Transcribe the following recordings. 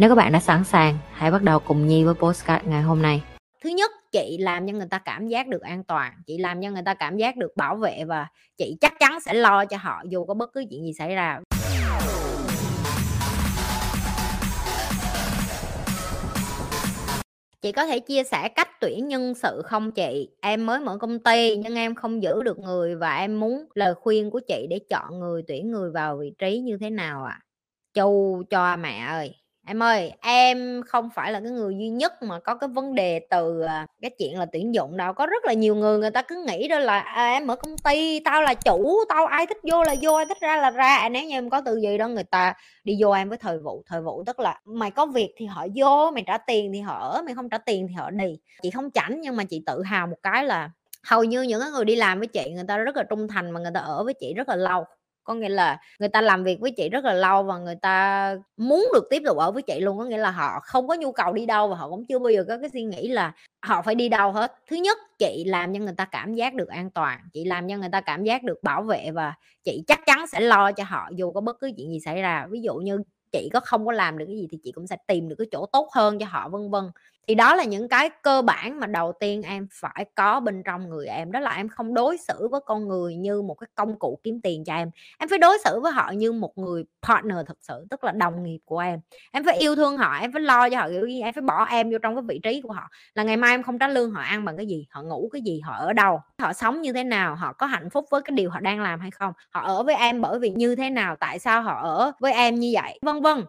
Nếu các bạn đã sẵn sàng, hãy bắt đầu cùng Nhi với postcard ngày hôm nay. Thứ nhất, chị làm cho người ta cảm giác được an toàn, chị làm cho người ta cảm giác được bảo vệ và chị chắc chắn sẽ lo cho họ dù có bất cứ chuyện gì xảy ra. Chị có thể chia sẻ cách tuyển nhân sự không chị? Em mới mở công ty nhưng em không giữ được người và em muốn lời khuyên của chị để chọn người, tuyển người vào vị trí như thế nào ạ? À? Chu cho mẹ ơi! Em ơi, em không phải là cái người duy nhất mà có cái vấn đề từ, à, cái chuyện là tuyển dụng đâu. Có rất là nhiều người người ta cứ nghĩ đó là, à, "Em ở công ty, tao là chủ, tao ai thích vô là vô, ai thích ra là ra." À, nếu như em có tư duy đó người ta đi vô em với thời vụ. Thời vụ tức là mày có việc thì họ vô, mày trả tiền thì họ ở, mày không trả tiền thì họ đi. Chị không chảnh nhưng mà chị tự hào một cái là hầu như những người đi làm với chị người ta rất là trung thành mà người ta ở với chị rất là lâu có nghĩa là người ta làm việc với chị rất là lâu và người ta muốn được tiếp tục ở với chị luôn, có nghĩa là họ không có nhu cầu đi đâu và họ cũng chưa bao giờ có cái suy nghĩ là họ phải đi đâu hết. Thứ nhất, chị làm cho người ta cảm giác được an toàn, chị làm cho người ta cảm giác được bảo vệ và chị chắc chắn sẽ lo cho họ dù có bất cứ chuyện gì xảy ra. Ví dụ như chị có không có làm được cái gì thì chị cũng sẽ tìm được cái chỗ tốt hơn cho họ, vân vân thì đó là những cái cơ bản mà đầu tiên em phải có bên trong người em, đó là em không đối xử với con người như một cái công cụ kiếm tiền cho em. Em phải đối xử với họ như một người partner thật sự, tức là đồng nghiệp của em. Em phải yêu thương họ, em phải lo cho họ kiểu gì, em phải bỏ em vô trong cái vị trí của họ. Là ngày mai em không trả lương, họ ăn bằng cái gì, họ ngủ cái gì, họ ở đâu, họ sống như thế nào, họ có hạnh phúc với cái điều họ đang làm hay không, họ ở với em bởi vì như thế nào, tại sao họ ở với em như vậy, vân vân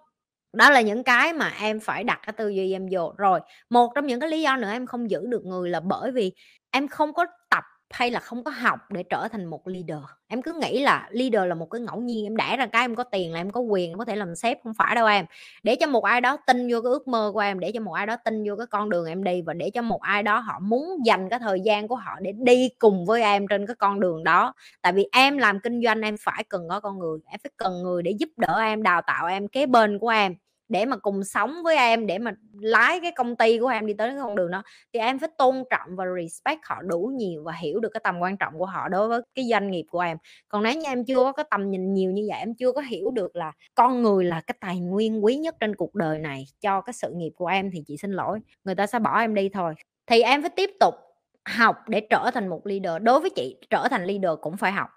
đó là những cái mà em phải đặt cái tư duy em vô. Rồi, một trong những cái lý do nữa em không giữ được người là bởi vì em không có tập hay là không có học để trở thành một leader? Em cứ nghĩ là leader là một cái ngẫu nhiên, em đẻ ra cái em có tiền là em có quyền, em có thể làm sếp, không phải đâu em. Để cho một ai đó tin vô cái ước mơ của em, để cho một ai đó tin vô cái con đường em đi và để cho một ai đó họ muốn dành cái thời gian của họ để đi cùng với em trên cái con đường đó. Tại vì em làm kinh doanh, em phải cần có con người, em phải cần người để giúp đỡ em, đào tạo em, kế bên của em để mà cùng sống với em, để mà lái cái công ty của em đi tới cái con đường đó, thì em phải tôn trọng và respect họ đủ nhiều và hiểu được cái tầm quan trọng của họ đối với cái doanh nghiệp của em. Còn nếu như em chưa có cái tầm nhìn nhiều như vậy, em chưa có hiểu được là con người là cái tài nguyên quý nhất trên cuộc đời này cho cái sự nghiệp của em thì chị xin lỗi, người ta sẽ bỏ em đi thôi. Thì em phải tiếp tục học để trở thành một leader. Đối với chị, trở thành leader cũng phải học,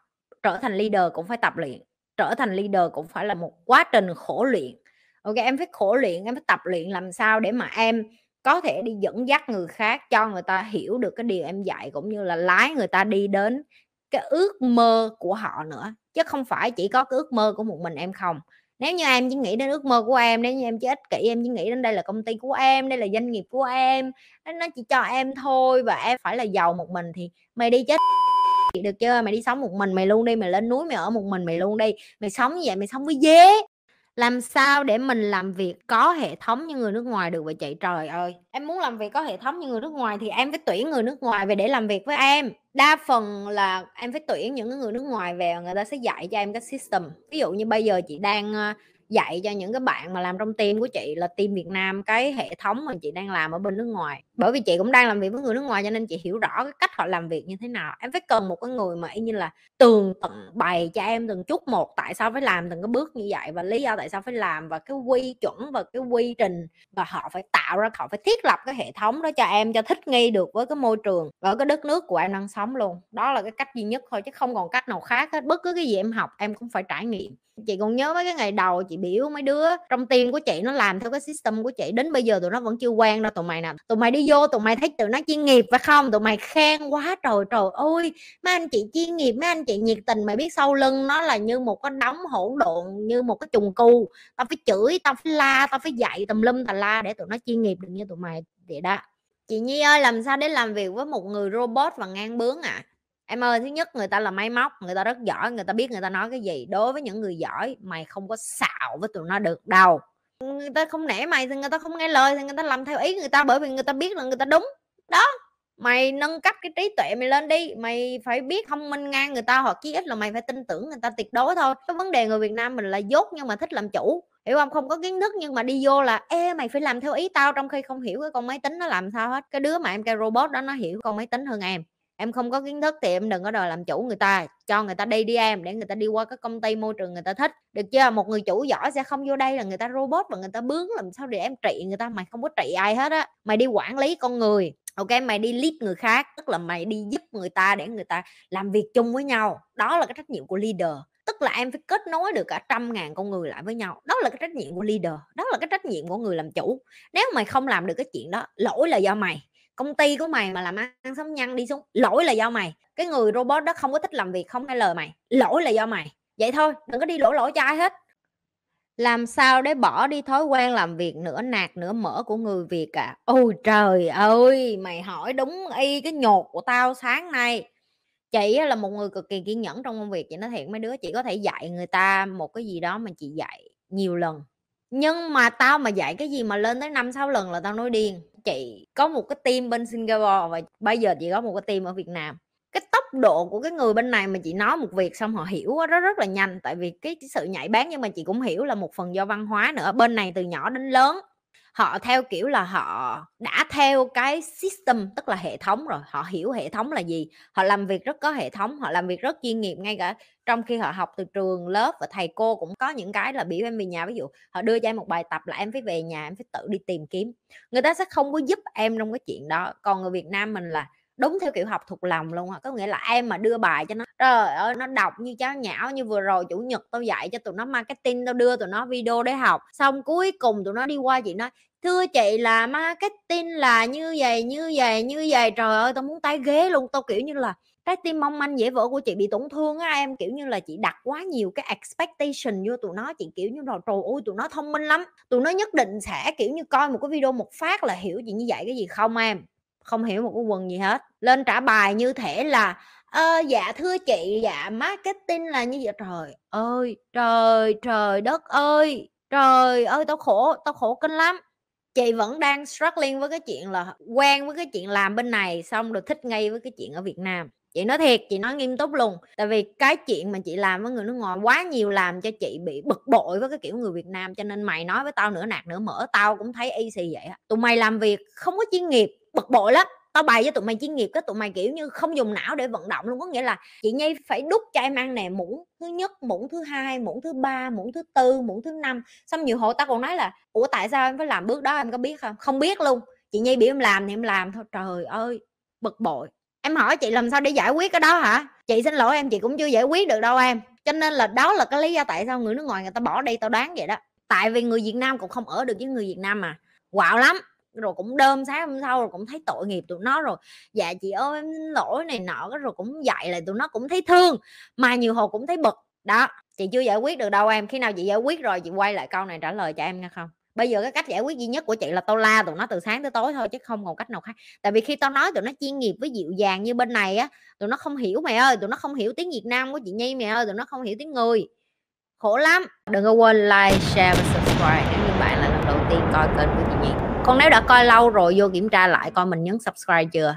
trở thành leader cũng phải tập luyện, trở thành leader cũng phải là một quá trình khổ luyện ok, em phải khổ luyện, em phải tập luyện làm sao để mà em có thể đi dẫn dắt người khác, cho người ta hiểu được cái điều em dạy, cũng như là lái người ta đi đến cái ước mơ của họ nữa. Chứ không phải chỉ có cái ước mơ của một mình em không. Nếu như em chỉ nghĩ đến ước mơ của em, nếu như em chỉ ích kỷ, em chỉ nghĩ đến đây là công ty của em, đây là doanh nghiệp của em, nó chỉ cho em thôi và em phải là giàu một mình thì mày đi chết được chưa? Mày đi sống một mình, mày luôn đi, mày lên núi, mày ở một mình, mày luôn đi, mày sống như vậy, mày sống với dế làm sao để mình làm việc có hệ thống như người nước ngoài được vậy chị? Trời ơi, em muốn làm việc có hệ thống như người nước ngoài thì em phải tuyển người nước ngoài về để làm việc với em. Đa phần là em phải tuyển những người nước ngoài về người ta sẽ dạy cho em cái system. Ví dụ như bây giờ chị đang ờ, dạy cho những cái bạn mà làm trong team của chị là team Việt Nam, cái hệ thống mà chị đang làm ở bên nước ngoài. Bởi vì chị cũng đang làm việc với người nước ngoài cho nên chị hiểu rõ cái cách họ làm việc như thế nào. Em phải cần một cái người mà y như là tường tận, bày cho em từng chút một tại sao phải làm từng cái bước như vậy và lý do tại sao phải làm và cái quy chuẩn và cái quy trình và họ phải tạo ra, họ phải thiết lập cái hệ thống đó cho em cho thích nghi được với cái môi trường ở cái đất nước của em đang sống luôn. Đó là cái cách duy nhất thôi chứ không còn cách nào khác hết. Bất cứ cái gì em học, em cũng phải trải nghiệm. Chị còn nhớ mấy cái ngày đầu chị biểu mấy đứa, trong tim của chị nó làm theo cái system của chị, đến bây giờ tụi nó vẫn chưa quen đâu. Tụi mày nè, tụi mày đi vô, tụi mày thấy tụi nó chuyên nghiệp phải không? Tụi mày khen quá, trời trời ơi, mấy anh chị chuyên nghiệp, mấy anh chị nhiệt tình. Mày biết sau lưng nó là như một cái đống hỗn độn, như một cái trùng cu. Tao phải chửi, tao phải la, tao phải dạy tùm lum tà la để tụi nó chuyên nghiệp được như tụi mày vậy đó. Chị nhi ơi, làm sao để làm việc với một người robot và ngang bướng ạ à? Em ơi thứ nhất người ta là máy móc người ta rất giỏi người ta biết người ta nói cái gì đối với những người giỏi mày không có xạo với tụi nó được đâu người ta không nể mày thì người ta không nghe lời thì người ta làm theo ý người ta bởi vì người ta biết là người ta đúng đó mày nâng cấp cái trí tuệ mày lên đi mày phải biết thông minh ngang người ta hoặc chí ít là mày phải tin tưởng người ta tuyệt đối thôi cái vấn đề người việt nam mình là dốt nhưng mà thích làm chủ hiểu không không có kiến thức nhưng mà đi vô là ê mày phải làm theo ý tao trong khi không hiểu cái con máy tính nó làm sao hết cái đứa mà em cái robot đó nó hiểu con máy tính hơn em em không có kiến thức thì em đừng có đòi làm chủ người ta, cho người ta đi đi em, để người ta đi qua các công ty môi trường người ta thích. Được chưa? Một người chủ giỏi sẽ không vô đây là người ta robot và người ta bướng, làm sao để em trị người ta? Mày không có trị ai hết á. Mày đi quản lý con người, ok? Mày đi lead người khác, tức là mày đi giúp người ta để người ta làm việc chung với nhau. Đó là cái trách nhiệm của leader. Tức là em phải kết nối được cả trăm ngàn con người lại với nhau. Đó là cái trách nhiệm của leader. Đó là cái trách nhiệm của người làm chủ. Nếu mày không làm được cái chuyện đó, lỗi là do mày công ty của mày mà làm ăn sống nhăn đi xuống, lỗi là do mày. Cái người robot đó không có thích làm việc, không nghe lời mày, lỗi là do mày. Vậy thôi, đừng có đi lỗi lỗi cho ai hết. Làm sao để bỏ đi thói quen làm việc nửa nạt nửa mỡ của người việt à? Ôi trời ơi, mày hỏi đúng y cái nhột của tao sáng nay. Chị là một người cực kỳ kiên nhẫn trong công việc, chị nói thiệt mấy đứa, chị có thể dạy người ta một cái gì đó mà chị dạy nhiều lần nhưng mà tao mà dạy cái gì mà lên tới năm sáu lần là tao nói điên. Chị có một cái team bên Singapore và bây giờ chị có một cái team ở Việt Nam. Cái tốc độ của cái người bên này mà chị nói một việc xong họ hiểu rất rất là nhanh. Tại vì cái, cái sự nhạy bén nhưng mà chị cũng hiểu là một phần do văn hóa nữa. Bên này từ nhỏ đến lớn họ theo kiểu là họ đã theo cái system, tức là hệ thống rồi, họ hiểu hệ thống là gì, họ làm việc rất có hệ thống, họ làm việc rất chuyên nghiệp, ngay cả trong khi họ học từ trường lớp và thầy cô cũng có những cái là biểu em về nhà. Ví dụ họ đưa cho em một bài tập là em phải về nhà, em phải tự đi tìm kiếm. Người ta sẽ không có giúp em trong cái chuyện đó. Còn người việt nam mình là đúng theo kiểu học thuộc lòng luôn á có nghĩa là em mà đưa bài cho nó, trời ơi, nó đọc như cháo nhão như vừa rồi, chủ nhật tao dạy cho tụi nó marketing, tao đưa tụi nó video để học, xong cuối cùng tụi nó đi qua chị nói, thưa chị là marketing là như vậy như vậy như vậy. Trời ơi, tao muốn tái ghế luôn, tao kiểu như là trái tim mong manh dễ vỡ của chị bị tổn thương á, em kiểu như là chị đặt quá nhiều cái expectation vô tụi nó, chị kiểu như là, trời ơi, tụi nó thông minh lắm. Tụi nó nhất định sẽ kiểu như coi một cái video một phát là hiểu chị như vậy cái gì không em? Không hiểu một cái quần gì hết. Lên trả bài như thể là, ơ dạ thưa chị dạ marketing là như vậy. Trời ơi, trời trời đất ơi, trời ơi, tao khổ tao khổ kinh lắm. Chị vẫn đang struggling với cái chuyện là quen với cái chuyện làm bên này, xong rồi thích ngay với cái chuyện ở Việt Nam. Chị nói thiệt, chị nói nghiêm túc luôn. Tại vì cái chuyện mà chị làm với người nước ngoài quá nhiều làm cho chị bị bực bội với cái kiểu người Việt Nam, cho nên mày nói với tao nửa nạt nửa mỡ, tao cũng thấy y xì vậy á. Tụi mày làm việc không có chuyên nghiệp bực bội lắm. Tao bày với tụi mày chuyên nghiệp cái tụi mày, kiểu như, không dùng não để vận động luôn. Có nghĩa là chị nhi phải đút cho em ăn nè, muỗng thứ nhất, muỗng thứ hai, muỗng thứ ba, muỗng thứ tư, muỗng thứ năm. Xong nhiều hộ tao còn nói là, ủa, tại sao em phải làm bước đó, em có biết không? Không biết luôn. Chị nhi bị em làm thì em làm thôi. Trời ơi, bực bội. Em hỏi chị làm sao để giải quyết cái đó hả? Chị xin lỗi em, chị cũng chưa giải quyết được đâu em. Cho nên là đó là cái lý do tại sao người nước ngoài người ta bỏ đi, tao đoán vậy đó. Tại vì người việt nam cũng không ở được với người việt nam mà. Quạo lắm rồi cũng đơm sáng hôm sau rồi cũng thấy tội nghiệp tụi nó rồi. Dạ chị ơi, em xin lỗi này nọ, cái rồi cũng dạy lại tụi nó cũng thấy thương, mà nhiều hồ cũng thấy bực. Đó, chị chưa giải quyết được đâu em. Khi nào chị giải quyết rồi, chị quay lại câu này trả lời cho em nghe không? Bây giờ cái cách giải quyết duy nhất của chị là tao la tụi nó từ sáng tới tối thôi chứ không còn cách nào khác. Tại vì khi tao nói tụi nó chuyên nghiệp với dịu dàng như bên này á, tụi nó không hiểu mày ơi, tụi nó không hiểu tiếng việt nam của chị nhi mày ơi, tụi nó không hiểu tiếng người. Khổ lắm. Đừng có quên like, share và subscribe nếu như bạn là lần đầu tiên coi kênh của chị nhi còn nếu đã coi lâu rồi, vô kiểm tra lại coi mình nhấn subscribe chưa?